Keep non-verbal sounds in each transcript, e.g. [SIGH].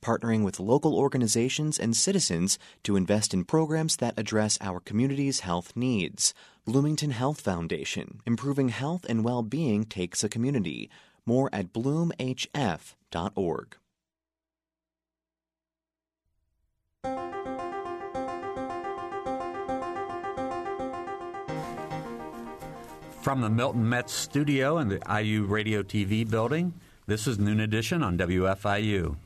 partnering with local organizations and citizens to invest in programs that address our community's health needs. Bloomington Health Foundation, improving health and well being takes a community. More at bloomhf.org. From the Milton Metz studio in the IU Radio TV building, this is Noon Edition on WFIU.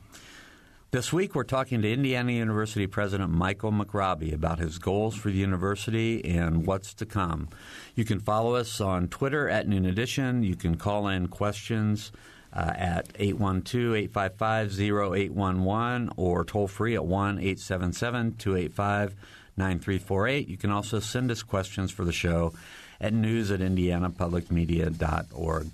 This week, we're talking to Indiana University President Michael McRobbie about his goals for the university and what's to come. You can follow us on Twitter at Noon Edition. You can call in questions uh, at 812-855-0811 or toll free at 1-877-285-9348. You can also send us questions for the show at news at indianapublicmedia.org.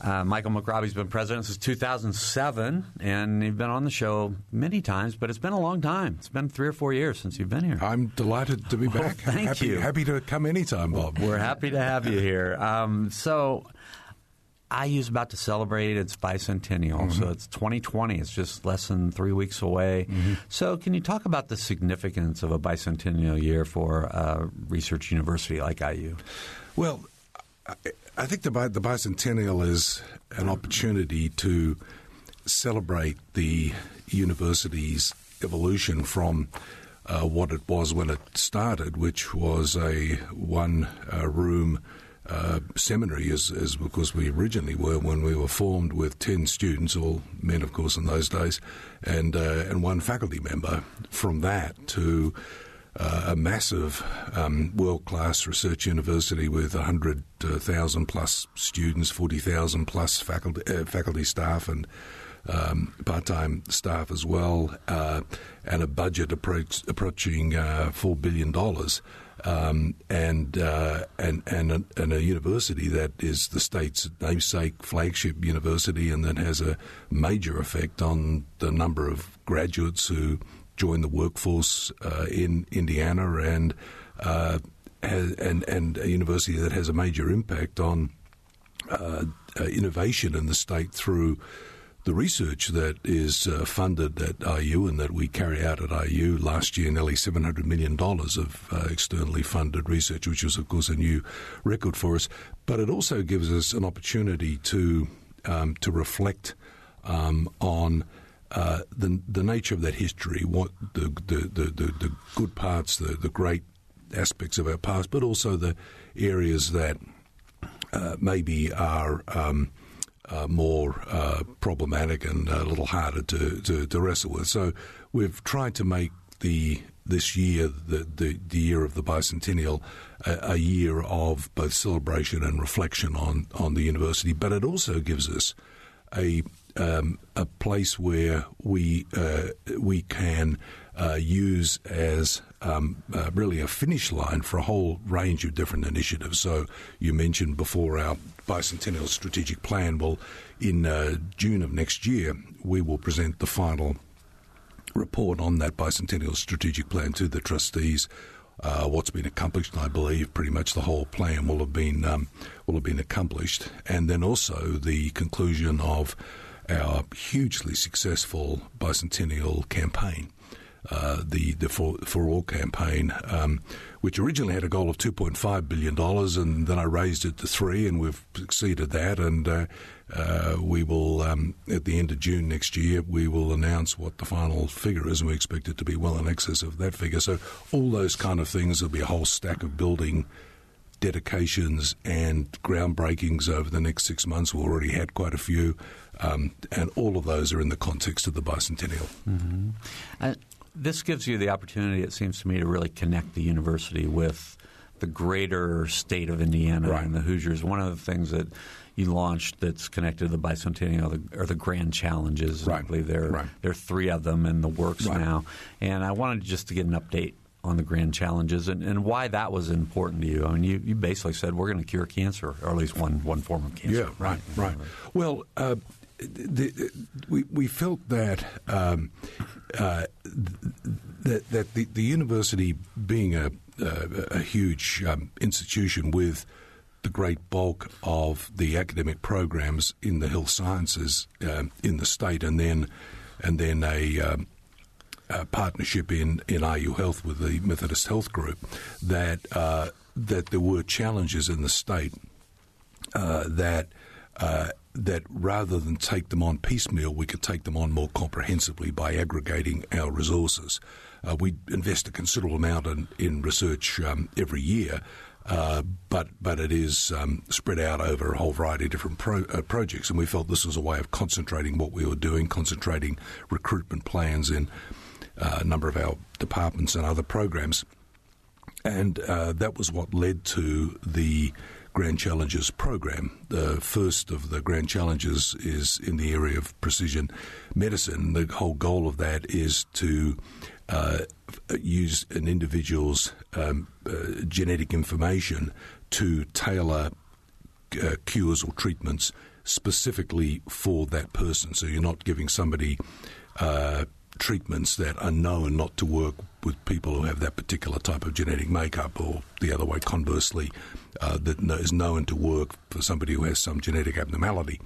Uh, Michael McRobbie's been president since 2007, and you've been on the show many times, but it's been a long time. It's been three or four years since you've been here. I'm delighted to be Well, back. thank happy, you. Happy to come anytime, Bob. We're happy to have you here. Um, so, IU's about to celebrate its bicentennial, so it's 2020. It's just less than three weeks away. So, can you talk about the significance of a bicentennial year for a research university like IU? Well, I, think the, the bicentennial is an opportunity to celebrate the university's evolution from uh, what it was when it started, which was a one uh, room uh, seminary, as, as because we originally were when we were formed with 10 students, all men, of course, in those days, and, uh, and one faculty member. From that to uh, a massive um, world class research university with 100,000 plus students, 40,000 plus faculty, uh, faculty staff, and um, part time staff as well, uh, and a budget approach, approaching uh, $4 billion. Um, and, uh, and and a, and a university that is the state's namesake flagship university, and that has a major effect on the number of graduates who join the workforce uh, in Indiana, and uh, has, and and a university that has a major impact on uh, uh, innovation in the state through the research that is uh, funded at IU and that we carry out at IU last year, nearly $700 million of externally funded research, which was, of course, a new record for us. But it also gives us an opportunity to, um, to reflect um, on uh, the, the nature of that history, what the, the, the, the, the good parts, the, the great aspects of our past, but also the areas that uh, maybe are um, uh, more uh, problematic and a little harder to, to, to wrestle with. So we've tried to make the this year, the, the, the year of the bicentennial, a, a year of both celebration and reflection on, on the university, but it also gives us a um, a place where we uh, we can uh, use as um, uh, really a finish line for a whole range of different initiatives. So you mentioned before our bicentennial strategic plan. Well, in uh, June of next year, we will present the final report on that bicentennial strategic plan to the trustees. Uh, what's been accomplished, and I believe pretty much the whole plan will have been um, will have been accomplished, and then also the conclusion of our hugely successful bicentennial campaign. Uh, the the for, for all campaign, um, which originally had a goal of two point five billion dollars, and then I raised it to three, and we've exceeded that. And uh, uh, we will um, at the end of June next year, we will announce what the final figure is, and we expect it to be well in excess of that figure. So all those kind of things, there'll be a whole stack of building dedications and groundbreakings over the next six months. We've already had quite a few, um, and all of those are in the context of the bicentennial. Uh, this gives you the opportunity, it seems to me, to really connect the university with the greater state of Indiana Right. and the Hoosiers. One of the things that you launched that's connected to the bicentennial are the, grand challenges. I believe there, Right. there are three of them in the works Right. now. And I wanted just to get an update on the grand challenges and, and why that was important to you. I mean, you, you basically said we're going to cure cancer, or at least one, one form of cancer. Yeah, right, right. Well, uh, the, we, we felt that um, uh, that, that the, the university being a, a, a huge um, institution with the great bulk of the academic programs in the health sciences uh, in the state, and then and then a, um, a, partnership in, in IU Health with the Methodist Health Group, that uh, that there were challenges in the state uh, that uh, that rather than take them on piecemeal, we could take them on more comprehensively by aggregating our resources. Uh, we invest a considerable amount in, in research um, every year, uh, but but it is um, spread out over a whole variety of different pro, uh, projects, and we felt this was a way of concentrating what we were doing, concentrating recruitment plans in uh, a number of our departments and other programs, and uh, that was what led to the Grand Challenges program. The first of the Grand Challenges is in the area of precision medicine. The whole goal of that is to uh, use an individual's um, uh, genetic information to tailor uh, cures or treatments specifically for that person. So you're not giving somebody uh, treatments that are known not to work with people who have that particular type of genetic makeup, or the other way, conversely, uh, that is known to work for somebody who has some genetic abnormality.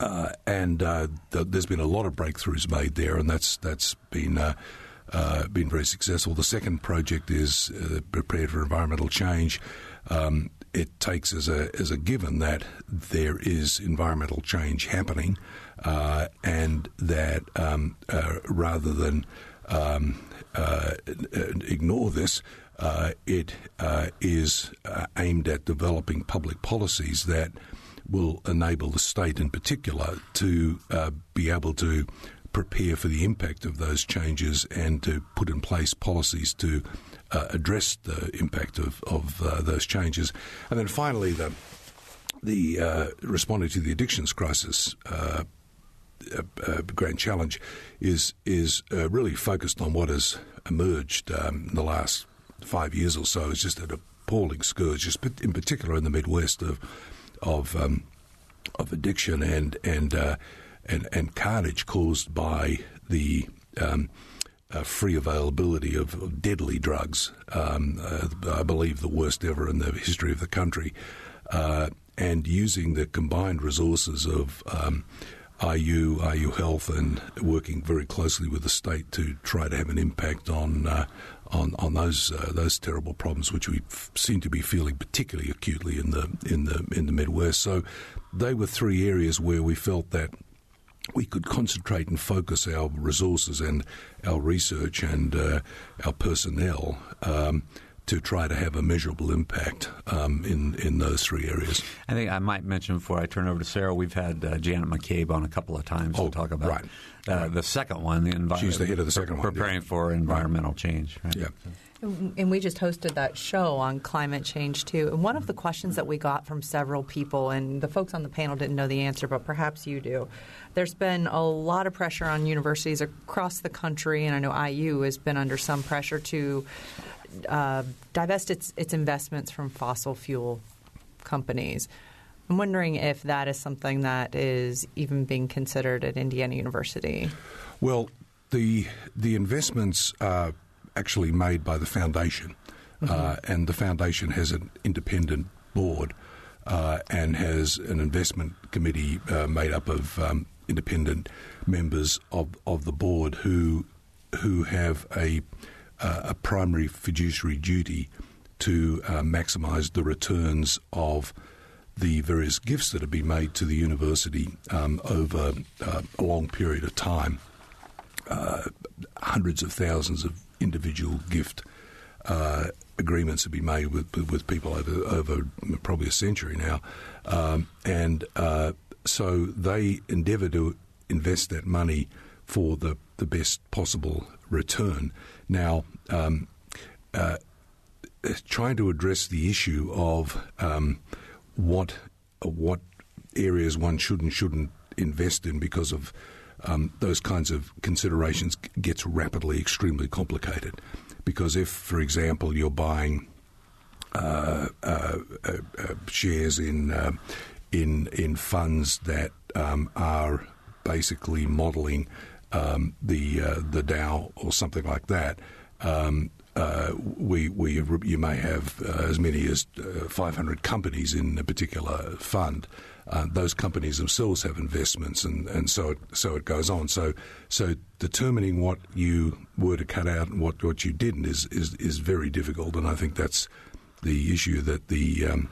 Uh, and uh, th- there's been a lot of breakthroughs made there, and that's that's been uh, uh, been very successful. The second project is uh, prepared for environmental change. Um, it takes as a as a given that there is environmental change happening, uh, and that um, uh, rather than um, uh, ignore this, uh, it uh, is uh, aimed at developing public policies that will enable the state, in particular, to be able to prepare for the impact of those changes and to put in place policies to uh, address the impact of, of uh, those changes. And then finally, the the uh, responding to the addictions crisis. Uh, uh, grand challenge is is uh, really focused on what has emerged um, in the last five years or so. It's just an appalling scourge, just in particular in the Midwest of of um, of addiction and and and, and carnage caused by the um, uh, free availability of, of deadly drugs. Um, uh, I believe the worst ever in the history of the country. Uh, and using the combined resources of um, IU, IU Health, and working very closely with the state to try to have an impact on uh, on on those uh, those terrible problems, which we f- seem to be feeling particularly acutely in the in the in the Midwest. So they were three areas where we felt that we could concentrate and focus our resources and our research and uh, our personnel um, to try to have a measurable impact um, in in those three areas. I think I might mention before I turn over to Sarah, we've had uh, Janet McCabe on a couple of times oh, to talk about right. Uh, right. the second one. The environment. She's the head of the second pre- one. Preparing yeah. for environmental right. change. Right? Yeah. And we just hosted that show on climate change too. And one of the questions that we got from several people, and the folks on the panel didn't know the answer, but perhaps you do. There's been a lot of pressure on universities across the country, and I know IU has been under some pressure to uh, divest its, its investments from fossil fuel companies. I'm wondering if that is something that is even being considered at Indiana University. Well, the the investments are actually made by the foundation, mm-hmm. uh, and the foundation has an independent board uh, and has an investment committee uh, made up of um, independent members of, of the board who who have a a primary fiduciary duty to uh, maximise the returns of the various gifts that have been made to the university um, over uh, a long period of time. Uh, hundreds of thousands of individual gift uh, agreements have been made with with people over over probably a century now, um, and uh, so they endeavour to invest that money for the the best possible return. Now, um, uh, trying to address the issue of um, what what areas one should and shouldn't invest in because of um, those kinds of considerations gets rapidly extremely complicated. Because if, for example, you're buying uh, uh, uh, uh shares in uh, in in funds that um, are basically modelling um, the uh, the Dow or something like that. Um, uh, we, we you may have uh, as many as uh, 500 companies in a particular fund. Uh, those companies themselves have investments, and, and so it, so it goes on. So so determining what you were to cut out and what, what you didn't is, is is very difficult, and I think that's the issue that the um,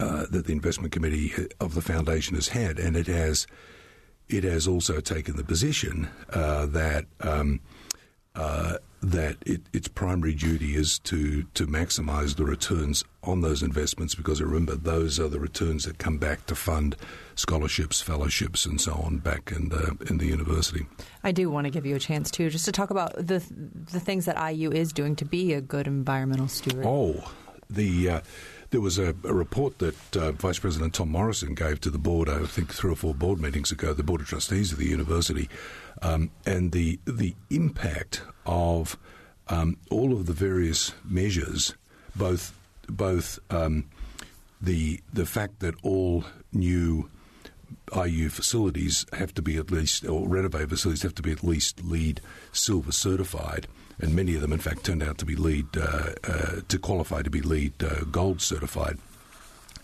uh, that the investment committee of the foundation has had, and it has it has also taken the position uh, that. Um, uh, that it, its primary duty is to, to maximise the returns on those investments because remember those are the returns that come back to fund scholarships, fellowships, and so on back in the in the university. I do want to give you a chance too, just to talk about the the things that IU is doing to be a good environmental steward. Oh, the. Uh, there was a, a report that uh, Vice President Tom Morrison gave to the board, I think three or four board meetings ago, the Board of Trustees of the university, um, and the the impact of um, all of the various measures, both both um, the the fact that all new IU facilities have to be at least, or renovated facilities have to be at least LEED Silver certified, and many of them, in fact, turned out to be LEED uh, uh, to qualify to be LEED uh, Gold certified.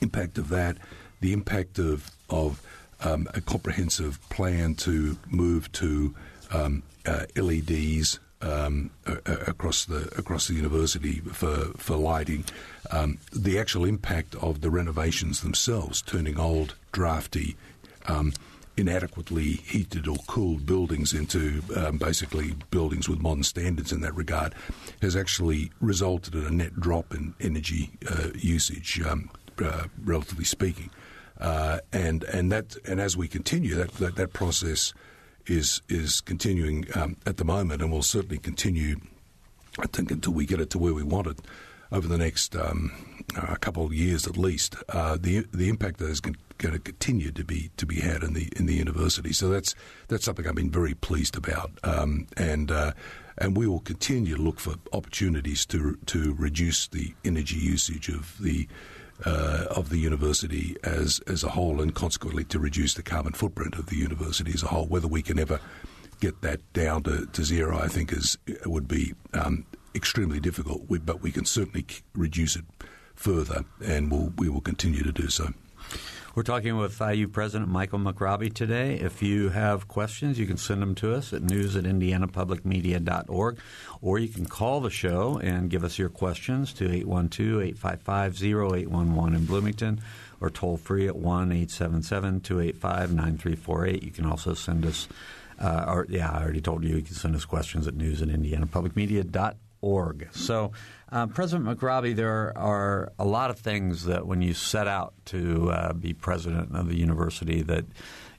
Impact of that, the impact of of um, a comprehensive plan to move to um, LEDs um, across the across the university for for lighting. Um, the actual impact of the renovations themselves, turning old, drafty, um, inadequately heated or cooled buildings into um, basically buildings with modern standards in that regard, has actually resulted in a net drop in energy uh, usage, um, uh, relatively speaking. Uh, and and that and as we continue that that, that process is is continuing um, at the moment, and will certainly continue. I think until we get it to where we want it over the next um, uh, couple of years at least. Uh, the the impact that is going to continue to be to be had in the in the university. So that's that's something I've been very pleased about, um, and. Uh, and we will continue to look for opportunities to to reduce the energy usage of the uh, of the university as as a whole, and consequently to reduce the carbon footprint of the university as a whole. Whether we can ever get that down to, to zero, I think is would be um, extremely difficult. We, but we can certainly reduce it further, and we'll, we will continue to do so. We're talking with IU President Michael McRobbie today. If you have questions, you can send them to us at news at indianapublicmedia.org, or you can call the show and give us your questions to 812-855-0811 in Bloomington, or toll free at 1-877-285-9348. You can also send us, uh, or yeah, I already told you, you can send us questions at news at indianapublicmedia.org. So uh, President McRobbie, there are a lot of things that when you set out to uh, be president of the university that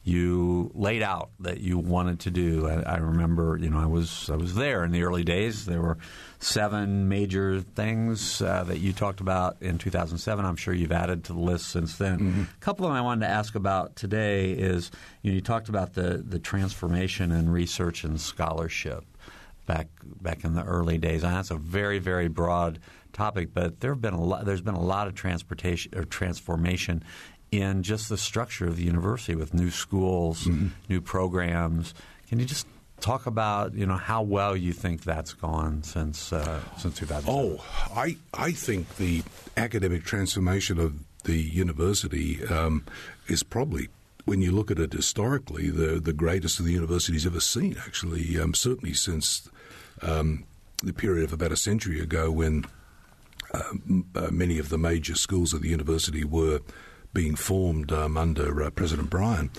you laid out that you wanted to do. I, I, remember, you know, I was I was there in the early days. There were seven major things uh, that you talked about in 2007. I'm sure you've added to the list since then. Mm-hmm. A couple of them I wanted to ask about today is you, know, you talked about the the transformation in research and scholarship back back in the early days. And that's a very very broad topic, but there have been a lot, there's been a lot of transportation or transformation in just the structure of the university with new schools, mm-hmm. new programs. Can you just talk about you know how well you think that's gone since uh, since 2000? Oh, I I think the academic transformation of the university um, is probably when you look at it historically, the the greatest of the universities ever seen. Actually, um, certainly since um, the period of about a century ago when uh, uh, many of the major schools of the university were being formed um, under uh, President Bryan.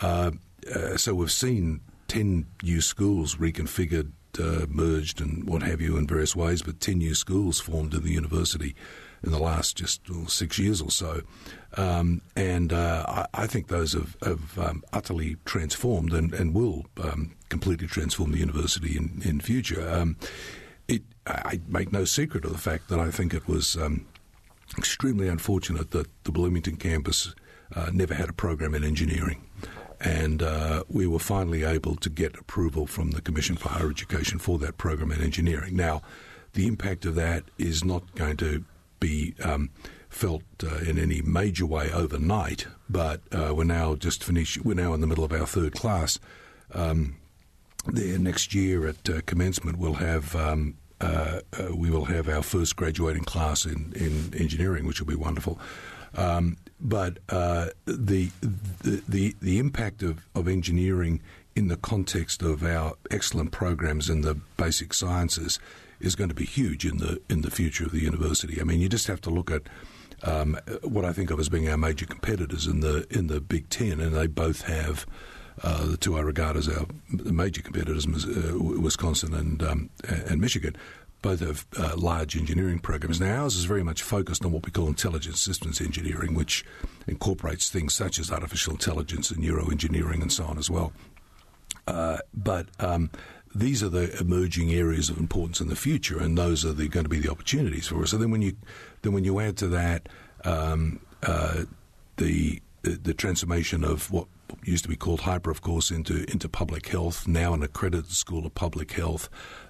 Uh, uh, so we've seen 10 new schools reconfigured, uh, merged, and what have you in various ways, but 10 new schools formed in the university in the last just six years or so. Um, and uh, I, I, think those have, have um, utterly transformed and, and will um, completely transform the university in, in future. Um, it, I make no secret of the fact that I think it was um, extremely unfortunate that the Bloomington campus uh, never had a program in engineering. And uh, we were finally able to get approval from the Commission for Higher Education for that program in engineering. Now, the impact of that is not going to be um, felt uh, in any major way overnight, but uh, we're now just finished. We're now in the middle of our third class. Um, there next year at uh, commencement, we'll have um, uh, uh, we will have our first graduating class in, in engineering, which will be wonderful. Um, but uh, the, the, the the impact of, of engineering in the context of our excellent programs in the basic sciences is going to be huge in the in the future of the university. I mean, you just have to look at um, what I think of as being our major competitors in the in the Big Ten, and they both have. Uh, the two I regard as our major competitors, uh, Wisconsin and um, and Michigan, both have uh, large engineering programs. Now, ours is very much focused on what we call intelligent systems engineering, which incorporates things such as artificial intelligence and neuroengineering and so on as well. Uh, but um, these are the emerging areas of importance in the future, and those are the, going to be the opportunities for us. So then, when you then when you add to that um, uh, the, the, the transformation of what used to be called HPER, of course, into into public health, now an accredited school of public health,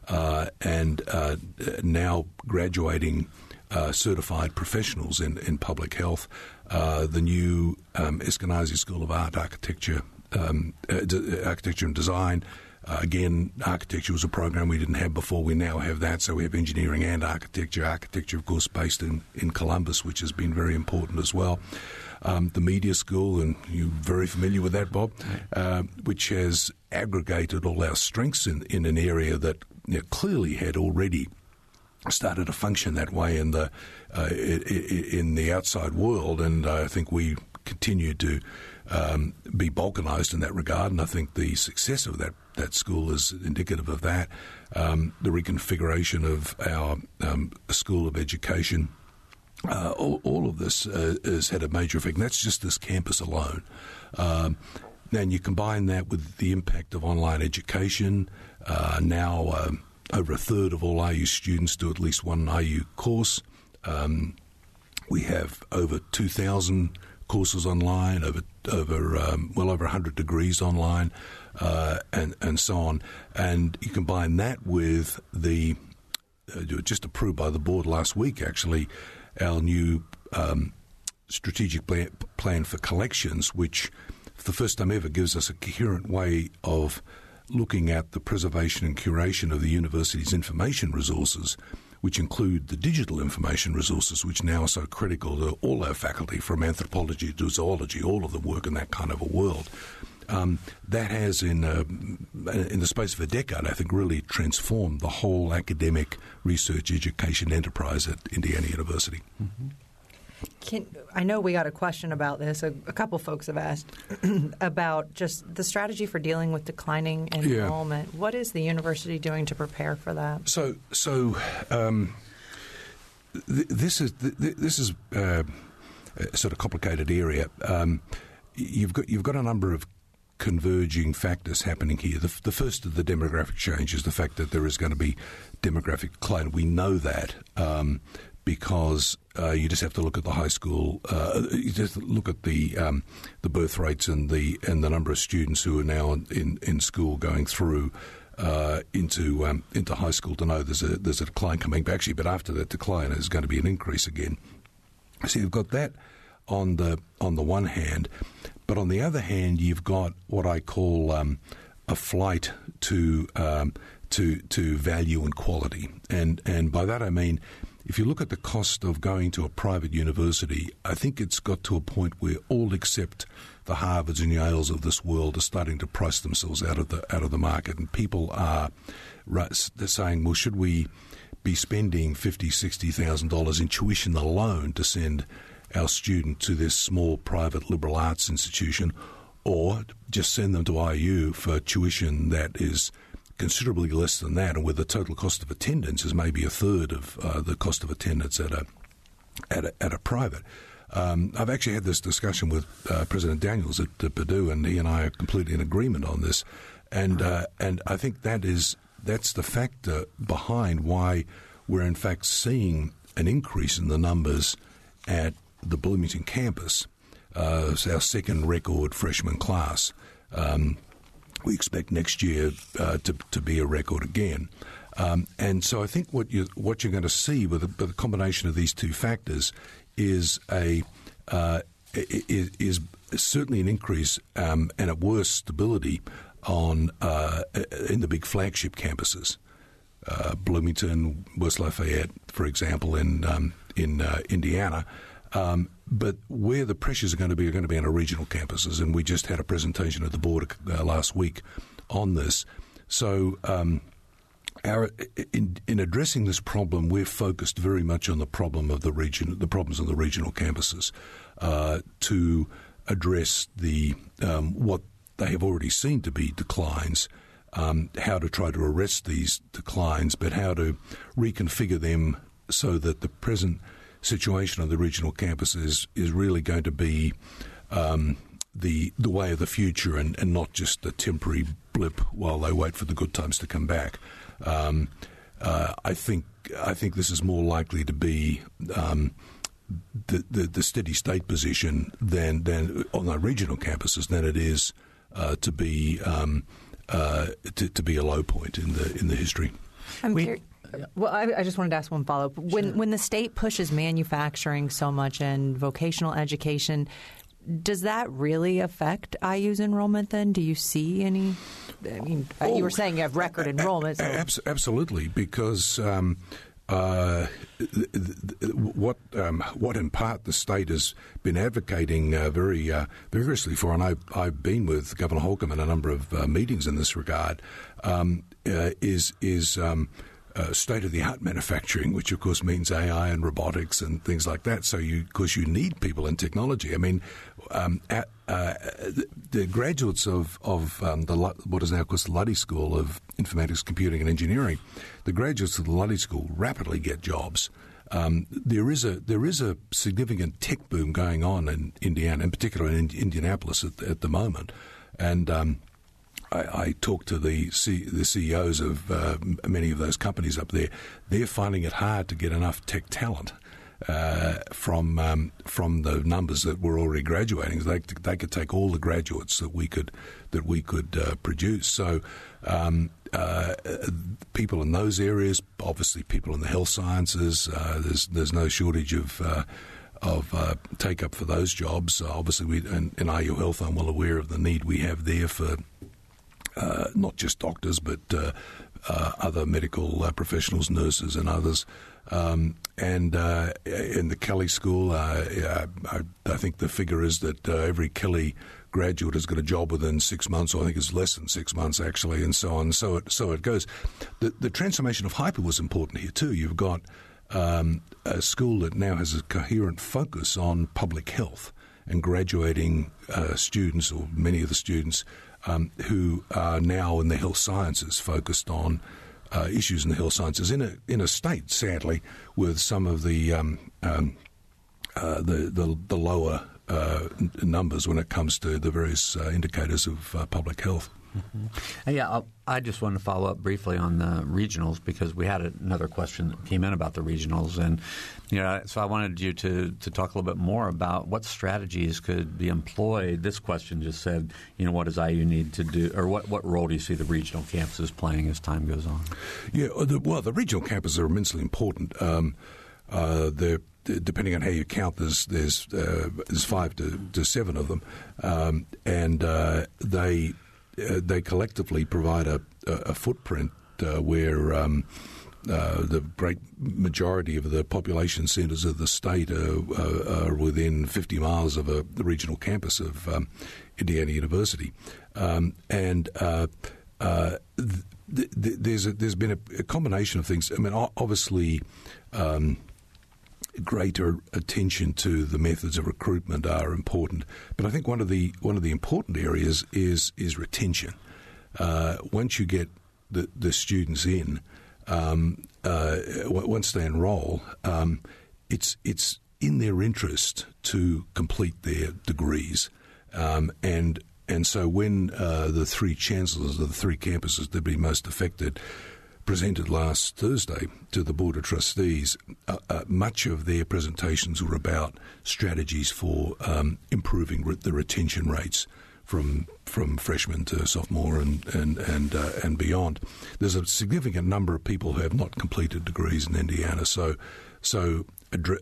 uh, and uh, now graduating. Uh, certified professionals in, in public health, uh, the new um, Eskenazi School of Art, Architecture, um, uh, architecture and design. Uh, again, architecture was a program we didn't have before. We now have that, so we have engineering and architecture. Architecture, of course, based in, in Columbus, which has been very important as well. Um, the media school, and you're very familiar with that, Bob, uh, which has aggregated all our strengths in, in an area that you know, clearly had already started to function that way in the uh, in the outside world, and I think we continue to um, be balkanised in that regard. And I think the success of that, that school is indicative of that. Um, the reconfiguration of our um, School of Education. Uh, all, all, of this uh, has had a major effect, and that's just this campus alone. Um, and you combine that with the impact of online education. Uh, now, um, over a third of all IU students do at least one IU course. Um, we have over 2,000 courses online, over over um, well over 100 degrees online, uh, and and so on. And you combine that with the uh, just approved by the board last week, actually, our new um, strategic plan, plan for collections, which for the first time ever gives us a coherent way of looking at the preservation and curation of the university's information resources which include the digital information resources, which now are so critical to all our faculty, from anthropology to zoology, all of the work in that kind of a world. Um, that has, in uh, in the space of a decade, I think, really transformed the whole academic research education enterprise at Indiana University. Mm-hmm. Can, I know we got a question about this. A, a couple folks have asked [CLEARS THROAT] about just the strategy for dealing with declining enrollment. Yeah. What is the university doing to prepare for that? So, so um, th- this is th- this is uh, a sort of complicated area. Um, you've got you've got a number of converging factors happening here. The, the, first of the demographic change is the fact that there is going to be demographic decline. We know that. Um, because uh, you just have to look at the high school. Uh, you just look at the um, the birth rates and the and the number of students who are now in in school going through. Uh, into um, into high school to know there's a there's a decline coming back actually, but after that decline there's going to be an increase again. So you've got that on the on the one hand, but on the other hand you've got what I call um, a flight to um, to to value and quality, and and by that I mean if you look at the cost of going to a private university, I think it's got to a point where all except the Harvards and Yales of this world are starting to price themselves out of the out of the market, and people are they're saying, well, should we be spending fifty, sixty thousand dollars in tuition alone to send our student to this small private liberal arts institution, or just send them to IU for tuition that is considerably less than that, and where the total cost of attendance is maybe a third of uh, the cost of attendance at a at a, at a private. Um, I've actually had this discussion with uh, President Daniels at, Purdue, and he and I are completely in agreement on this. And uh, and I think that is that's the factor behind why we're in fact seeing an increase in the numbers at the Bloomington campus. Uh, it's our second record freshman class. Um, we expect next year uh, to, to be a record again. Um, and so I think what you what you're going to see with a, with combination of these two factors is a uh, is, is, certainly an increase um, and at worst stability on uh, in the big flagship campuses, uh, Bloomington, West Lafayette, for example, in um, in uh, Indiana. Um, but where the pressures are going to be are going to be on our regional campuses, and we just had a presentation at the board uh, last week on this. So um, our, in, in, addressing this problem, we're focused very much on the problem of the region, the problems on the regional campuses, uh, to address the um, what they have already seen to be declines. Um, how to try to arrest these declines, but how to reconfigure them so that the present situation on the regional campuses is really going to be um, the the way of the future and, and not just a temporary blip while they wait for the good times to come back. Um, uh, I think I think this is more likely to be um, the, the, the steady state position than than on the regional campuses than it is uh, to be um, uh, to, to, be a low point in the in the history. I'm we, well, I, I, just wanted to ask one follow up. When sure. when the state pushes manufacturing so much and vocational education, does that really affect IU's enrollment then? Do you see any? I mean, oh, you were saying you have record enrollment. So. Absolutely, because. Um, uh, what um, what in part the state has been advocating uh, very uh, vigorously for, and I, I've been with Governor Holcomb in a number of uh, meetings in this regard, um, uh, is is um, uh, state of the art manufacturing, which of course means AI and robotics and things like that. So, you, of course, you need people in technology. I mean, um, at, uh, the, graduates of, of um, the what is now of course the Luddy School of Informatics, Computing, and Engineering, the graduates of the Luddy School rapidly get jobs. Um, there is a there is a significant tech boom going on in Indiana, in particular in Indianapolis at, at the moment, and um, I, I talked to the C, the CEOs of uh, many of those companies up there. They're finding it hard to get enough tech talent. Uh, from um, from the numbers that were already graduating, they they could take all the graduates that we could that we could uh, produce. So. Um, uh, people in those areas, obviously, people in the health sciences. Uh, there's there's no shortage of uh, of uh, take up for those jobs. Obviously, we in, in IU Health, I'm well aware of the need we have there for uh, not just doctors, but uh, uh, other medical professionals, nurses, and others. Um, and in the Kelley School, I, I, think the figure is that every Kelley graduate has got a job within six months, or I think it's less than six months actually, and so on. So it so it goes. The, the transformation of HPER was important here too. You've got um, a school that now has a coherent focus on public health and graduating uh, students, or many of the students, um, who are now in the health sciences focused on uh, issues in the health sciences in a in a state, sadly, with some of the um, um, uh, the, the, the lower uh, numbers when it comes to the various uh, indicators of uh, public health. Mm-hmm. Yeah, I'll, i just want to follow up briefly on the regionals because we had another question that came in about the regionals, and you know, so I wanted you to to talk a little bit more about what strategies could be employed. This question just said, you know, what does IU need to do, or what what role do you see the regional campuses playing as time goes on? Yeah, the, well, the regional campuses are immensely important. Um, uh, they're depending on how you count, there's there's uh, there's five to, to seven of them, um, and uh, they uh, they collectively provide a, a footprint uh, where um, uh, the great majority of the population centres of the state are, are, are, within 50 miles of a regional campus of um, Indiana University, um, and uh, uh, th- th- there's a, there's been a, a, combination of things. I mean, obviously. Um, greater attention to the methods of recruitment are important. But I think one of the one of the important areas is is retention. Uh, once you get the, the students in, um, uh, once they enrol, um, it's it's in their interest to complete their degrees, um, and and so when uh, the three chancellors of the three campuses that be most affected presented last Thursday to the Board of Trustees, uh, uh, much of their presentations were about strategies for um, improving re- the retention rates from from freshman to sophomore and and and uh, and beyond. There's a significant number of people who have not completed degrees in Indiana. So so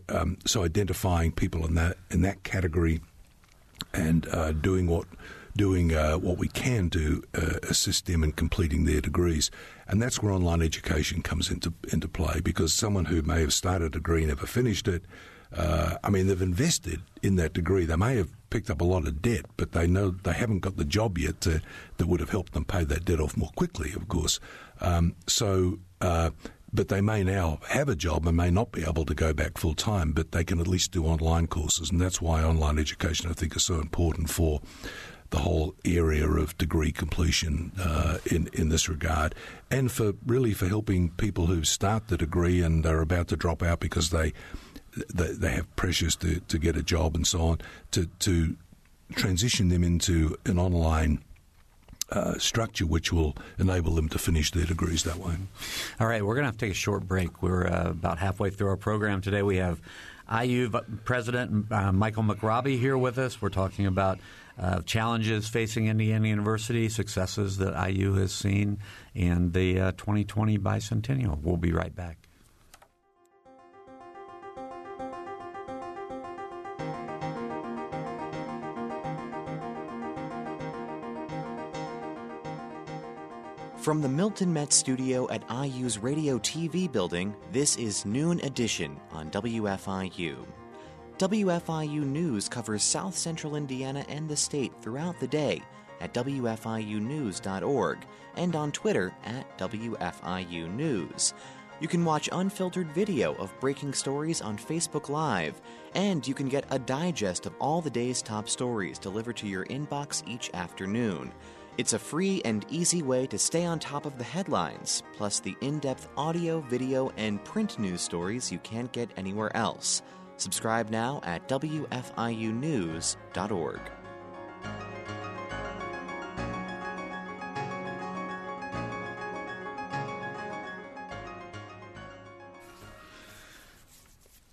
um, so identifying people in that in that category and uh, doing what doing uh, what we can to uh, assist them in completing their degrees. And that's where online education comes into into play because someone who may have started a degree and never finished it, uh, I mean, they've invested in that degree. They may have picked up a lot of debt, but they know they haven't got the job yet to, that would have helped them pay that debt off more quickly, of course. Um, so uh, but they may now have a job and may not be able to go back full time, but they can at least do online courses. And that's why online education, I think, is so important for the whole area of degree completion uh, in in this regard, and for really for helping people who start the degree and are about to drop out because they they, they have pressures to, to get a job and so on to to transition them into an online uh, structure which will enable them to finish their degrees that way. All right, we're going to have to take a short break. We're uh, about halfway through our program today. We have IU President uh, Michael McRobbie here with us. We're talking about uh, challenges facing Indiana University, successes that IU has seen, and the 2020 uh, bicentennial. We'll be right back. From the Milton Metz studio at IU's Radio TV building, this is Noon Edition on WFIU. WFIU News covers South Central Indiana and the state throughout the day at WFIUnews.org and on Twitter at WFIU News. You can watch unfiltered video of breaking stories on Facebook Live, and you can get a digest of all the day's top stories delivered to your inbox each afternoon. It's a free and easy way to stay on top of the headlines, plus the in depth audio, video, and print news stories you can't get anywhere else. Subscribe now at WFIUnews.org.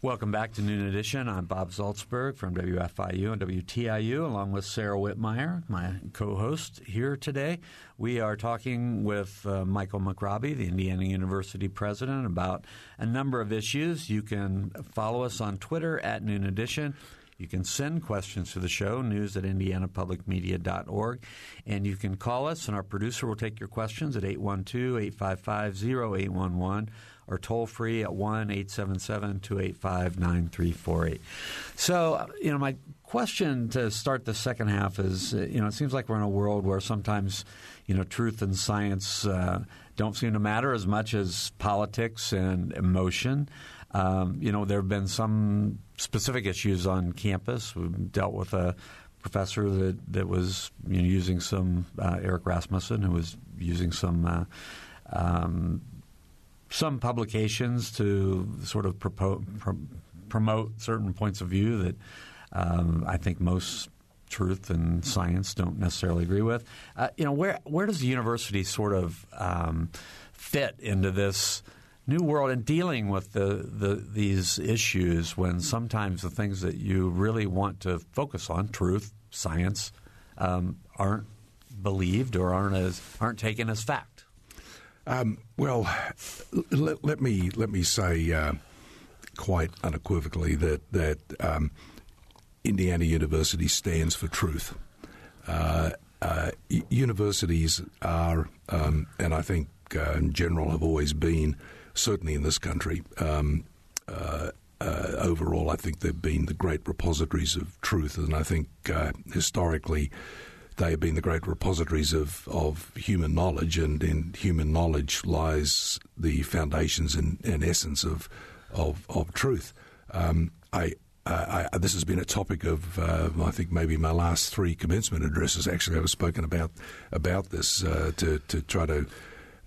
Welcome back to Noon Edition. I'm Bob Zaltsberg from WFIU and WTIU, along with Sarah Whitmire, my co host here today. We are talking with uh, Michael McRobbie, the Indiana University president, about a number of issues. You can follow us on Twitter at Noon Edition. You can send questions to the show, news at indianapublicmedia.org. And you can call us, and our producer will take your questions at 812 855 0811 or toll free at 1 877 285 9348. So, you know, my question to start the second half is you know, it seems like we're in a world where sometimes, you know, truth and science uh, don't seem to matter as much as politics and emotion. Um, you know, there have been some specific issues on campus. We dealt with a professor that, that was you know, using some uh, Eric Rasmussen, who was using some uh, um, some publications to sort of propo- pro- promote certain points of view that um, I think most truth and science don't necessarily agree with. Uh, you know, where where does the university sort of um, fit into this new world and dealing with the, the these issues when sometimes the things that you really want to focus on, truth, science, um, aren't believed or aren't as aren't taken as fact? Um, well, let, let, me let me say uh, quite unequivocally that that um, Indiana University stands for truth. Uh, uh, universities are, um, and I think uh, in general have always been, certainly in this country. Um, uh, uh, overall, I think they've been the great repositories of truth, and I think historically they have been the great repositories of, of human knowledge, and in human knowledge lies the foundations and, and essence of, of, of truth. Um, I, I, this has been a topic of, uh, I think, maybe my last three commencement addresses. Actually, I was spoken about about this uh, to, to try to,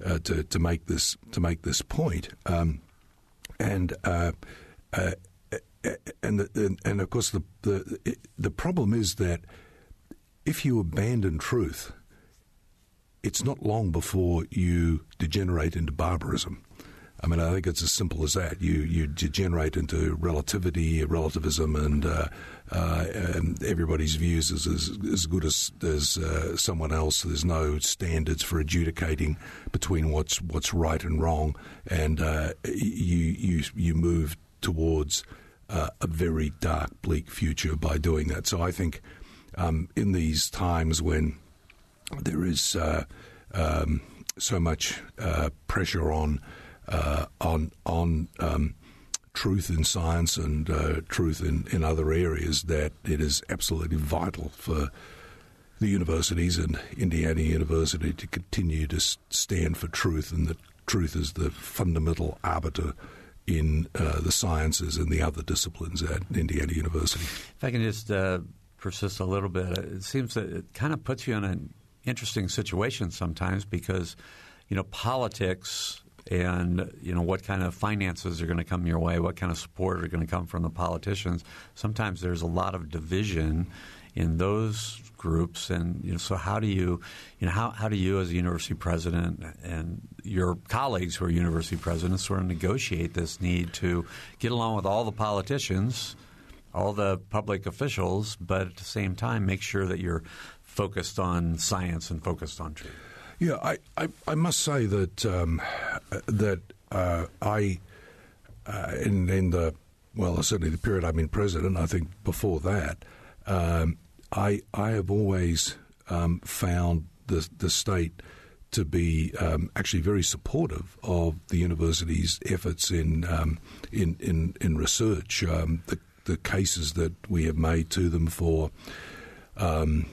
uh, to to make this to make this point. Um, and uh, uh, and, the, and of course the, the the problem is that if you abandon truth, it's not long before you degenerate into barbarism. I mean, I think it's as simple as that. You you degenerate into relativity, relativism, and, uh, uh, and everybody's views is as, as good as as uh, someone else. There's no standards for adjudicating between what's what's right and wrong, and uh, you you you move towards uh, a very dark, bleak future by doing that. So I think um, in these times when there is uh, um, so much pressure on uh, on on um, truth in science and uh, truth in, in other areas that it is absolutely vital for the universities and Indiana University to continue to stand for truth and that truth is the fundamental arbiter in uh, the sciences and the other disciplines at Indiana University. If I can just uh, persist a little bit, it seems that it kind of puts you in an interesting situation sometimes because, you know, politics and you know what kind of finances are going to come your way, what kind of support are going to come from the politicians. Sometimes there's a lot of division in those groups, and you know, so how do you, you know, how how do you as a university president and your colleagues who are university presidents sort of negotiate this need to get along with all the politicians, all the public officials, but at the same time make sure that you're focused on science and focused on truth. Yeah, I, I, I must say that um, that uh, I uh, in in the well certainly the period I've been president, I think before that, um, I I have always um, found the the state to be um, actually very supportive of the university's efforts in um, in, in in research. Um, the the cases that we have made to them for um,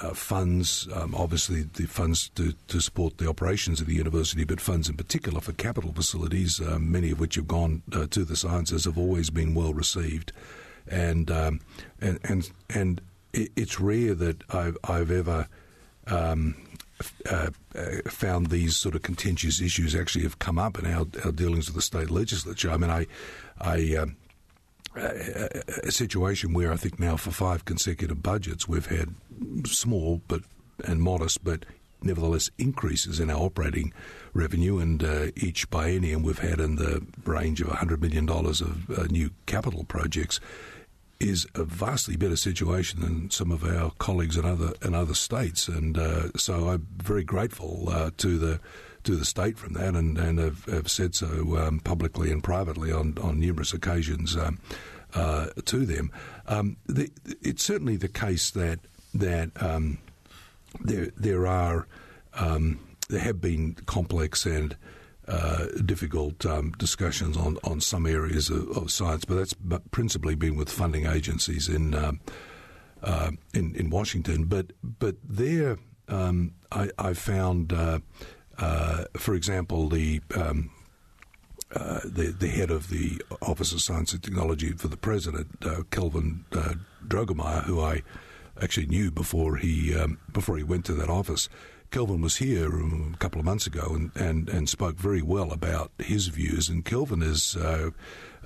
uh, funds, um, obviously the funds to, to, support the operations of the university, but funds in particular for capital facilities, um, many of which have gone uh, to the sciences, have always been well received, and um, and and and it's rare that I've, I've ever. Um, uh, uh, found these sort of contentious issues actually have come up in our, our dealings with the state legislature. I mean, I, I um, a, situation where I think now for five consecutive budgets we've had small but and modest but nevertheless increases in our operating revenue, and uh, each biennium we've had in the range of $100 million of uh, new capital projects is a vastly better situation than some of our colleagues in other in other states, and uh, so I'm very grateful uh, to the to the state from that, and, and have, have said so um, publicly and privately on, on numerous occasions um, uh, to them. Um, the, it's certainly the case that that um, there there are um, there have been complex and uh, difficult um, discussions on, on some areas of, of, science, but that's principally been with funding agencies in uh, in, in Washington. But but there, I, I found uh, uh, for example, the, um, uh, the the head of the Office of Science and Technology for the President, uh, Kelvin uh, Droegemeier, who I actually knew before he um, before he went to that office. Kelvin was here a couple of months ago and, and, and spoke very well about his views. And Kelvin is uh,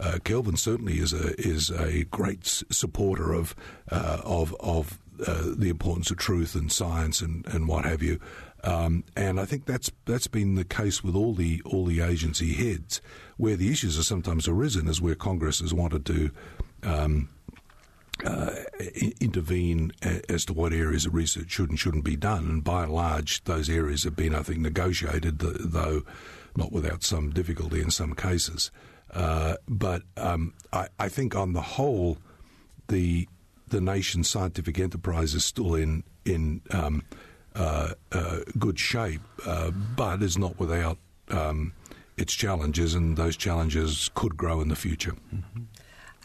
uh, Kelvin certainly is a is a great supporter of uh, of of uh, the importance of truth and science and, and what have you. Um, and I think that's that's been the case with all the all the agency heads. Where the issues have sometimes arisen is where Congress has wanted to um, uh, intervene as to what areas of research should and shouldn't be done. And by and large, those areas have been, I think, negotiated, though not without some difficulty in some cases. Uh, but um, I, I, think on the whole, the the nation's scientific enterprise is still in in um, good shape, uh, but is not without um, its challenges, and those challenges could grow in the future. Mm-hmm.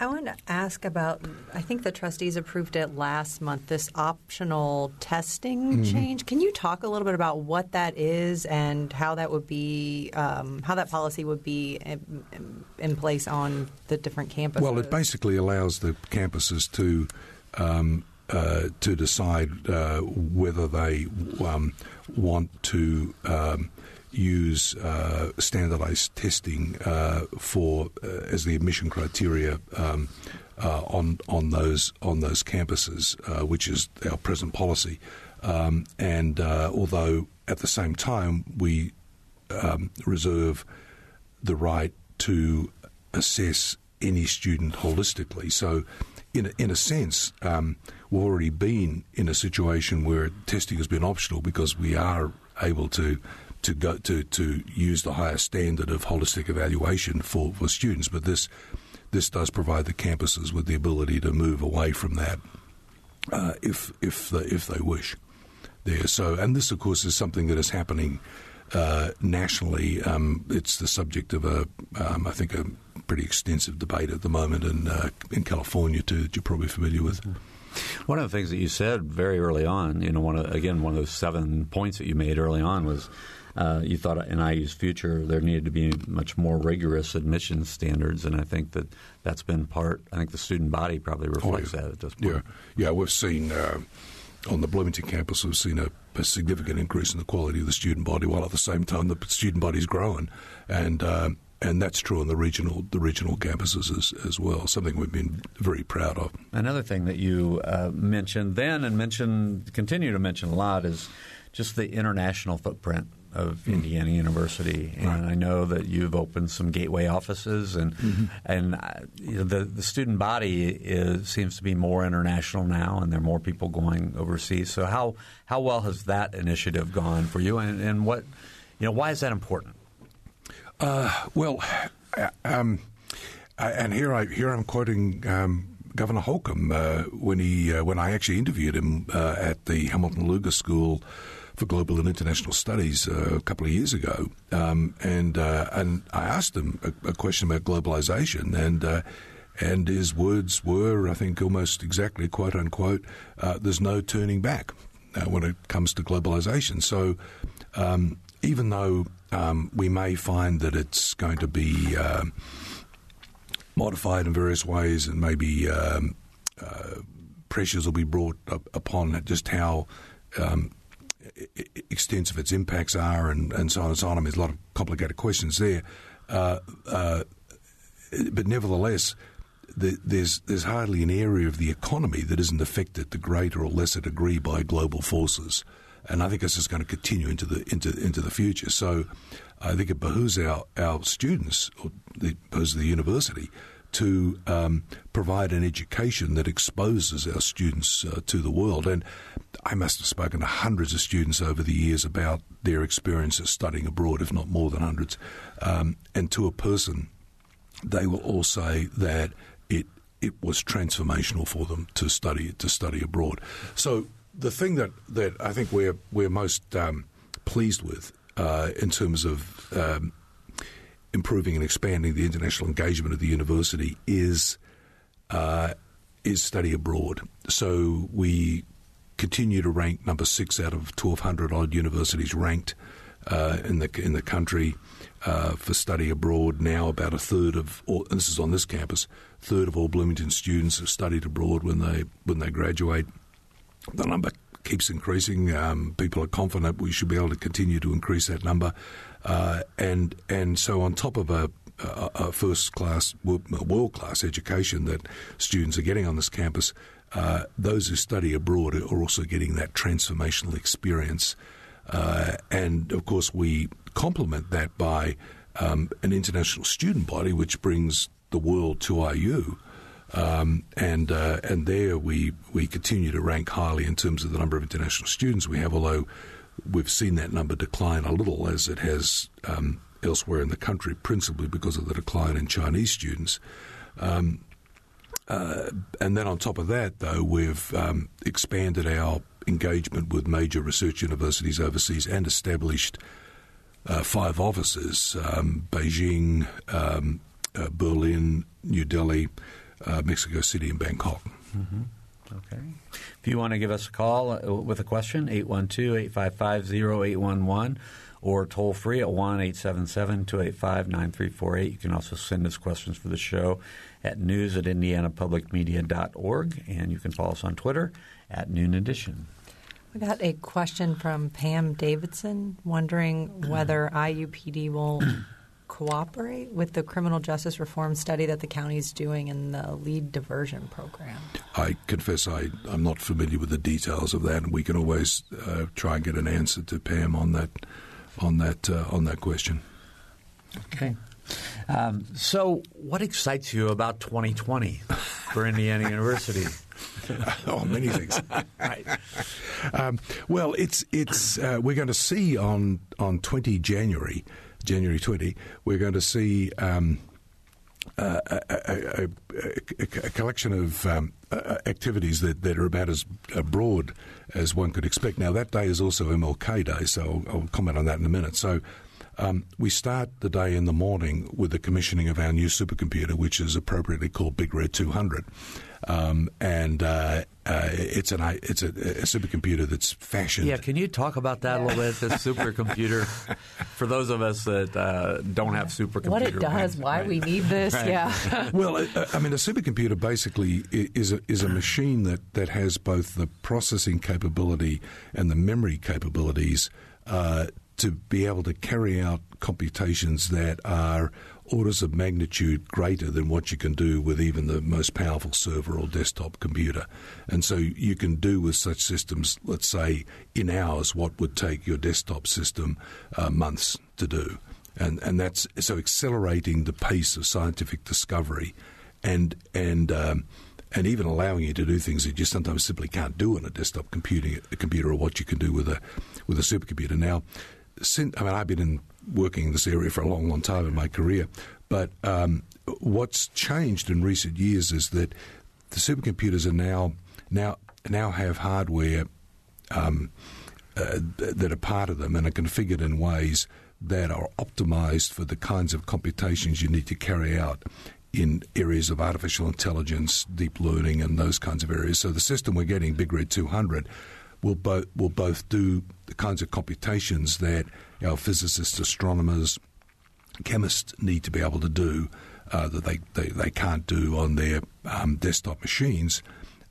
I want to ask about. I think the trustees approved it last month. This optional testing mm-hmm. change. Can you talk a little bit about what that is and how that would be, um, how that policy would be in, in, place on the different campuses? Well, it basically allows the campuses to um, uh, to decide uh, whether they um, want to um, use uh, standardized testing uh, for uh, as the admission criteria um, on on those on those campuses, which is our present policy. Um, and although at the same time we um, reserve the right to assess any student holistically. So, in a, in a sense, um, we've already been in a situation where testing has been optional because we are able to to go to to use the higher standard of holistic evaluation for, for students. But this this does provide the campuses with the ability to move away from that uh, if if the, if they wish. There, so and this, of course, is something that is happening uh, nationally. Um, it's the subject of a, um, I think, a pretty extensive debate at the moment in uh, in California too. That you're probably familiar with. One of the things that you said very early on, you know, one of, again, one of those seven points that you made early on was uh, you thought in IU's future there needed to be much more rigorous admissions standards, and I think that that's been part. I think the student body probably reflects oh, yeah. that at this point. Yeah, yeah, we've seen uh, on the Bloomington campus, we've seen a, a, significant increase in the quality of the student body, while at the same time the student body is growing, and uh, and that's true on the regional the regional campuses as, as well. Something we've been very proud of. Another thing that you uh, mentioned then and mention continue to mention a lot is just the international footprint of mm. Indiana University, and right. I know that you've opened some gateway offices, and mm-hmm. and uh, you know, the the student body is, seems to be more international now, and there are more people going overseas. So how how well has that initiative gone for you, and, and what you know why is that important? Uh, well, uh, um, and here I here I'm quoting. Um, Governor Holcomb, uh, when he uh, when I actually interviewed him uh, at the Hamilton Lugar School for Global and International Studies uh, a couple of years ago, um, and and I asked him a, a question about globalization, and and his words were, I think, almost exactly quote unquote, "There's no turning back when it comes to globalization." So, um, even though um, we may find that it's going to be uh, modified in various ways, and maybe um, pressures will be brought up upon just how um, extensive its impacts are and, and so on and so on. I mean, there's a lot of complicated questions there. Uh, uh, but nevertheless, the, there's there's hardly an area of the economy that isn't affected to greater or lesser degree by global forces, and I think this is going to continue into the into into the future. So, I think it behooves our our students, or the, behooves the university, to um, provide an education that exposes our students uh, to the world. And I must have spoken to hundreds of students over the years about their experiences studying abroad, if not more than hundreds. Um, and to a person, they will all say that it it was transformational for them to study to study abroad. So the thing that, that I think we're we're most um, pleased with uh, in terms of um, improving and expanding the international engagement of the university is uh, is study abroad. So we continue to rank number six out of 1,200 odd universities ranked uh, in the in the country uh, for study abroad. Now about a third of all, this is on this campus, third of all Bloomington students have studied abroad when they when they graduate. The number keeps increasing. Um, people are confident we should be able to continue to increase that number. Uh, and and so on top of a, a, first class, world class education that students are getting on this campus, uh, those who study abroad are also getting that transformational experience. Uh, and of course, we complement that by um, an international student body, which brings the world to IU. Um, and uh, and there we we continue to rank highly in terms of the number of international students we have, although we've seen that number decline a little as it has um, elsewhere in the country, principally because of the decline in Chinese students. Um, uh, and then on top of that, though, we've um, expanded our engagement with major research universities overseas and established uh, five offices um, Beijing, um, uh, Berlin, New Delhi, uh, Mexico City, and Bangkok. Mm-hmm. Okay. If you want to give us a call uh, with a question, 812-855-0811 or toll free at 1-877-285-9348. You can also send us questions for the show at news at indianapublicmedia.org, and you can follow us on Twitter at Noon Edition. We got a question from Pam Davidson wondering whether [CLEARS THROAT] IUPD will cooperate with the criminal justice reform study that the county is doing in the lead diversion program? I confess I, I'm not familiar with the details of that, and we can always uh, try and get an answer to Pam on that on that uh, on that question. Okay. Um, so, what excites you about 2020 for Indiana University? [LAUGHS] oh, many things. right. Um, well, it's it's uh, we're going to see on on 20 January, January 20, we're going to see. Um, a, a, a, a, collection of um, activities that, that are about as broad as one could expect. Now, that day is also MLK Day, so I'll, I'll comment on that in a minute. So, um, we start the day in the morning with the commissioning of our new supercomputer, which is appropriately called Big Red 200. Um, and uh, uh, it's an it's a, a, supercomputer that's fashioned. Yeah, can you talk about that a little bit? This supercomputer, for those of us that uh, don't have supercomputer, what it does, why right. we need this, right. yeah. [LAUGHS] well, uh, I mean, a supercomputer basically is a is a machine that that has both the processing capability and the memory capabilities uh, to be able to carry out computations that are orders of magnitude greater than what you can do with even the most powerful server or desktop computer. And so you can do with such systems, let's say, in hours, what would take your desktop system uh, months to do. And, and that's so accelerating the pace of scientific discovery and, and, um, and even allowing you to do things that you sometimes simply can't do on a desktop computing, a computer or what you can do with a, with a supercomputer. Now, since, I mean, I've been in, working in this area for a long, long time in my career, but um, what's changed in recent years is that the supercomputers are now now now have hardware um, uh, that are part of them and are configured in ways that are optimized for the kinds of computations you need to carry out in areas of artificial intelligence, deep learning, and those kinds of areas. So the system we're getting, Big Red 200, will both will both do the kinds of computations that our physicists, astronomers, chemists need to be able to do uh, that they, they, they can't do on their um, desktop machines,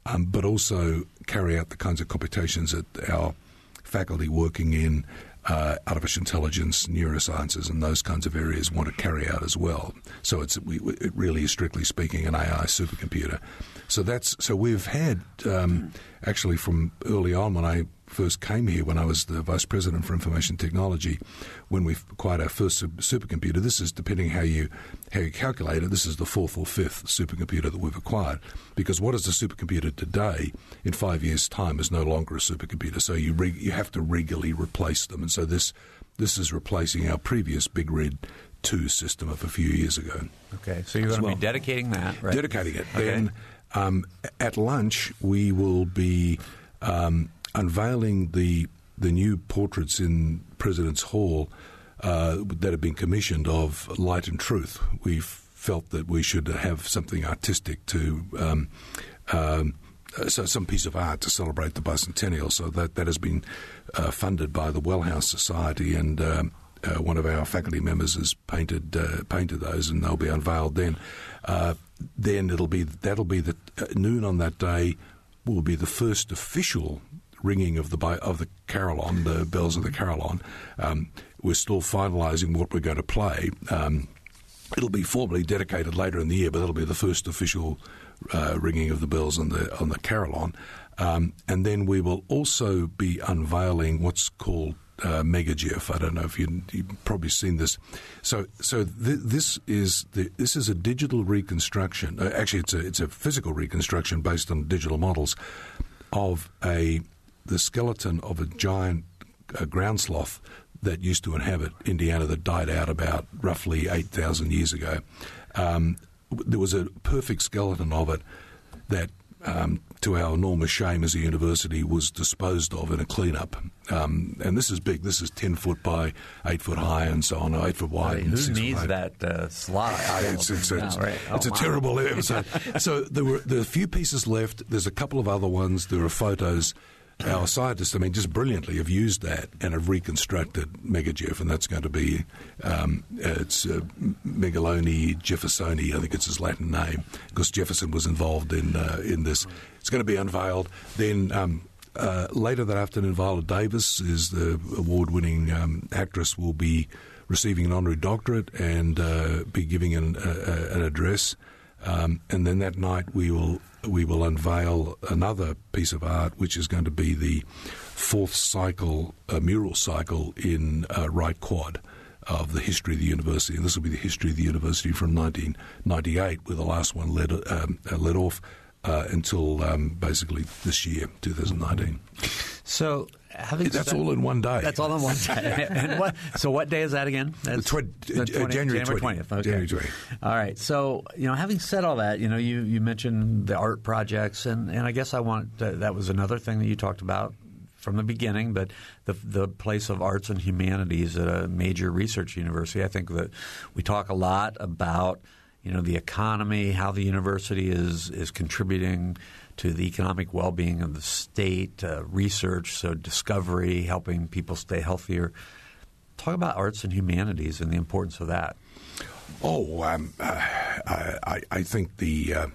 um, but also carry out the kinds of computations that our faculty working in uh, artificial intelligence, neurosciences, and those kinds of areas want to carry out as well. So it's we, it really is strictly speaking an AI supercomputer. So that's so we've had um, actually from early on when I first came here, when I was the vice president for information technology, when we acquired our first supercomputer. This is depending how you how you calculate it. This is the fourth or fifth supercomputer that we've acquired. Because what is a supercomputer today? In five years' time, is no longer a supercomputer. So you re- you have to regularly replace them, and so this this is replacing our previous Big Red 2 system of a few years ago. Okay, so you're going to well. be dedicating that, right? Dedicating it. Okay. Then um, at lunch, we will be um, unveiling the the new portraits in President's Hall uh, that have been commissioned of Light and Truth. We felt that we should have something artistic to. Um, um, so some piece of art to celebrate the bicentennial. So that that has been uh, funded by the Wellhouse Society, and um, uh, one of our faculty members has painted uh, painted those, and they'll be unveiled then. Uh, then it'll be that'll be the uh, noon on that day will be the first official ringing of the of the carillon, the bells of the carillon. Um, we're still finalising what we're going to play. Um, it'll be formally dedicated later in the year, but it'll be the first official uh, ringing of the bells on the on the carillon. Um, and then we will also be unveiling what's called uh, MegaJeff. I don't know if you, have probably seen this. So, so th- this is the, this is a digital reconstruction. Uh, actually, it's a it's a physical reconstruction based on digital models of a the skeleton of a giant uh, ground sloth that used to inhabit Indiana that died out about roughly eight thousand years ago. Um, there was a perfect skeleton of it that um, to our enormous shame as a university, was disposed of in a cleanup. Um, and this is big. This is 10 foot by 8 foot high and so on, 8 foot wide. Right, who needs that uh, slide? [LAUGHS] it's, it's, it's, right. oh, it's a terrible [LAUGHS] episode. so there were there are a few pieces left. There's a couple of other ones. There are photos our scientists, I mean, just brilliantly have used that and have reconstructed MegaJeff, and that's going to be um, it's uh, Megalonyx jeffersonii, I think it's his Latin name, because Jefferson was involved in uh, in this. It's going to be unveiled. Then um, uh, later that afternoon, Viola Davis is the award-winning um, actress. Will be receiving an honorary doctorate and uh, be giving an, an address. Um, and then that night we will we will unveil another piece of art, which is going to be the fourth cycle, uh, mural cycle in uh, Wright Quad. of the history of the university, and this will be the history of the university from 1998, with the last one led um, uh, led off uh, until um, basically this year, 2019. So having That's all in one day. That's all in one day. [LAUGHS] [LAUGHS] and what, so what day is that again? That's twen- the uh, January 20th. 20th. Okay. January 20th. All right. So you know, having said all that, you know, you, you mentioned the art projects, and, and I guess I want to, that was another thing that you talked about from the beginning, but the the place of arts and humanities at a major research university. I think that we talk a lot about you know the economy, how the university is is contributing to the economic well being of the state, uh, research, so discovery, helping people stay healthier. Talk about arts and humanities and the importance of that. Oh, um, uh, I, I- think the uh,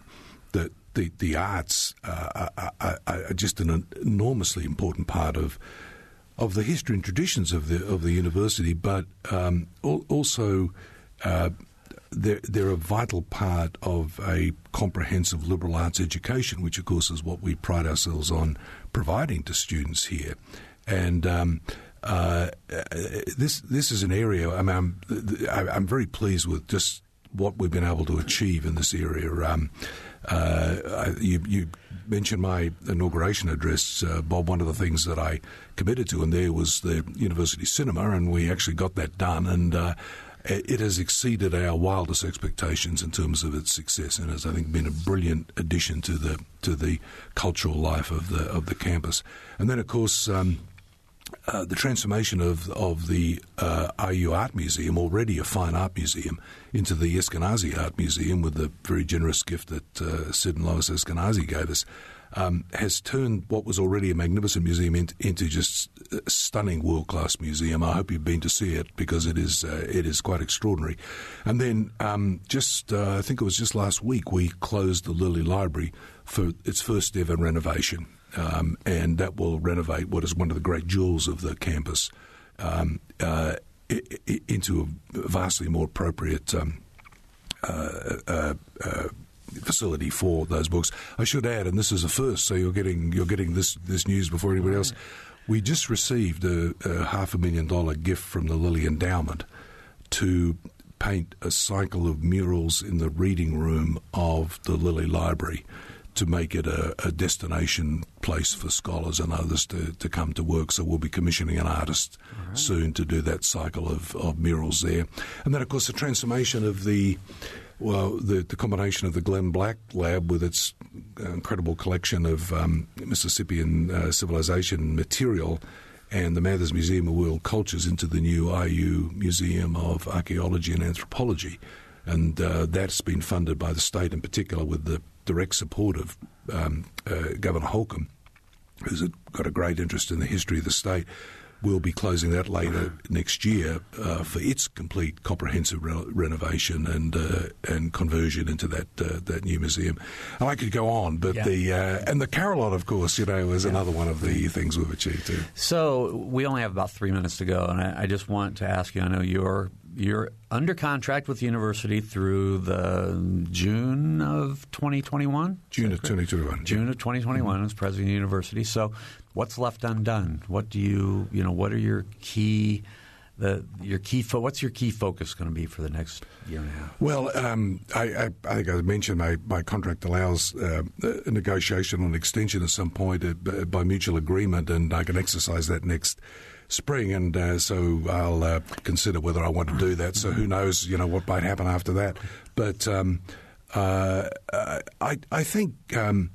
the, the the arts uh, are, are, are just an enormously important part of of the history and traditions of the of the university, but um, al- also. Uh, they're, they're a vital part of a comprehensive liberal arts education, which, of course, is what we pride ourselves on providing to students here. And um, uh, this this is an area. I mean, I'm, I'm very pleased with just what we've been able to achieve in this area. Um, uh, you, you mentioned my inauguration address, uh, Bob. One of the things that I committed to in there was the university cinema, and we actually got that done. And uh, it has exceeded our wildest expectations in terms of its success, and has, I think, been a brilliant addition to the to the cultural life of the of the campus. And then, of course. Um, uh, the transformation of of the uh, IU Art Museum, already a fine art museum, into the Eskenazi Art Museum with the very generous gift that uh, Sid and Lois Eskenazi gave us, um, has turned what was already a magnificent museum into, into just a stunning world class museum. I hope you've been to see it because it is uh, it is quite extraordinary. And then um, just uh, I think it was just last week we closed the Lilly Library for its first ever renovation um, and that will renovate what is one of the great jewels of the campus um, uh, into a vastly more appropriate um, uh, uh, uh, facility for those books. I should add, and this is a first, so you're getting you're getting this this news before anybody else. We just received a, a half a million dollar gift from the Lilly Endowment to paint a cycle of murals in the reading room of the Lilly Library to make it a, a destination place for scholars and others to, to come to work. So we'll be commissioning an artist soon to do that cycle of, of murals there. And then, of course, the transformation of the well, the, the combination of the Glenn Black Lab with its incredible collection of um, Mississippian uh, civilization material and the Mathers Museum of World Cultures into the new IU Museum of Archaeology and Anthropology. And uh, that's been funded by the state in particular with the direct support of um, uh, Governor Holcomb, who's got a great interest in the history of the state. We'll be closing that later next year uh, for its complete comprehensive re- renovation and uh, and conversion into that uh, that new museum. And I could go on, but Yeah. the uh, and the carillon, of course, you know, is another one of the things we've achieved too. So we only have about three minutes to go, and I, I just want to ask you. I know you're you're under contract with the university through the June of 2021. June of 2021. June of 2021 as president of the university. So, what's left undone? What do you you know? What are your key the your key fo- what's your key focus going to be for the next year and a half? Well, um, I, I, I think I mentioned my, my contract allows uh, a negotiation on extension at some point uh, by mutual agreement, and I can exercise that next spring. And uh, so I'll uh, consider whether I want to do that. So who knows, you know, what might happen after that. But um, uh, I, I think um,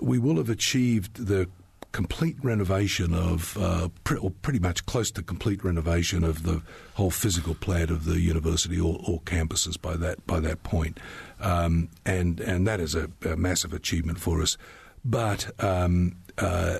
we will have achieved the complete renovation of, uh, pre- or pretty much close to complete renovation of the whole physical plant of the university or, or campuses by that by that point, um, and and that is a, a massive achievement for us. But um, uh,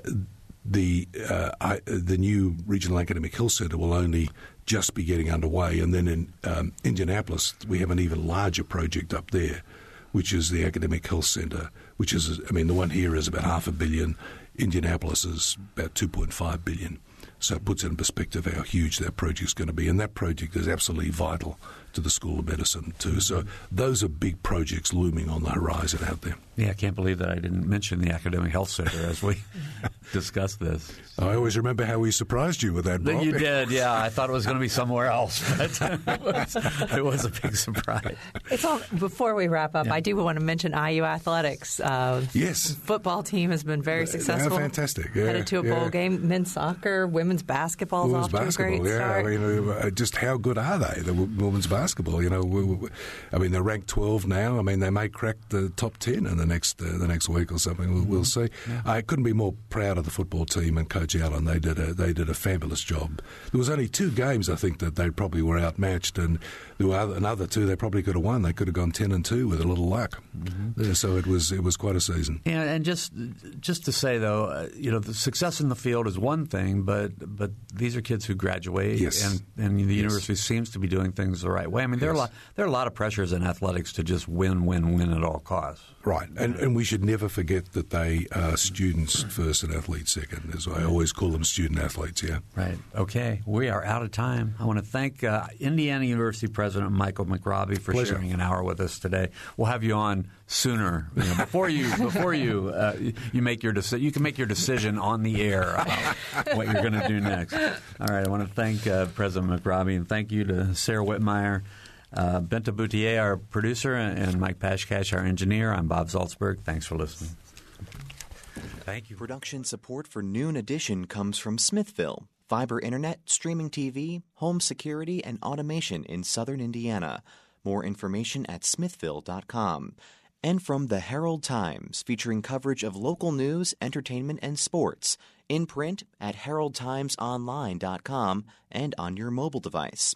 the uh, I, the new regional academic health centre will only just be getting underway, and then in um, Indianapolis we have an even larger project up there, which is the academic health centre, which is I mean the one here is about half a billion. Indianapolis is about 2.5 billion. So it puts in perspective how huge that project is going to be. And that project is absolutely vital to the School of Medicine, too. So those are big projects looming on the horizon out there. Yeah, I can't believe that I didn't mention the academic health center as we [LAUGHS] discussed this. I always remember how we surprised you with that. Bob. You did, yeah. I thought it was going to be somewhere else, but it was, [LAUGHS] it was a big surprise. It's all, before we wrap up, I do want to mention IU athletics. Uh, Yes. football team has been very They're successful. fantastic, yeah, Headed to a bowl game. Men's soccer, women's basketball is Women's off to a basketball, great yeah. start. I mean, uh, just how good are they? The women's basketball, you know. We, we, I mean, they're ranked 12 now. I mean, they may crack the top 10 in the next uh, the next week or something. We'll, we'll see. I couldn't be more proud of the football team and Coach Allen. They did a they did a fabulous job. There was only two games I think that they probably were outmatched, and there were other, another two they probably could have won. They could have gone 10 and two with a little luck. Yeah, so it was it was quite a season. And, and just just to say though, uh, you know, the success in the field is one thing, but but these are kids who graduate, Yes. and and the university seems to be doing things the right way. I mean, there are a lot there are a lot of pressures in athletics to just win, win, win at all costs. Right, and and we should never forget that they are students first and athletes second. As I always call them, student athletes. Yeah. Right. Okay. We are out of time. I want to thank uh, Indiana University President Michael McRobbie for Pleasure. sharing an hour with us today. We'll have you on sooner you know, before you [LAUGHS] before you uh, you make your decision. You can make your decision on the air about what you're going to do next. All right. I want to thank uh, President McRobbie and thank you to Sara Wittmeyer. Uh, Bente Bouthier, our producer, and Mike Pashkash, our engineer. I'm Bob Zaltsberg. Thanks for listening. Thank you. Production support for Noon Edition comes from Smithville, fiber internet, streaming TV, home security, and automation in southern Indiana. More information at smithville.com. And from the Herald Times, featuring coverage of local news, entertainment, and sports, in print at heraldtimesonline.com and on your mobile device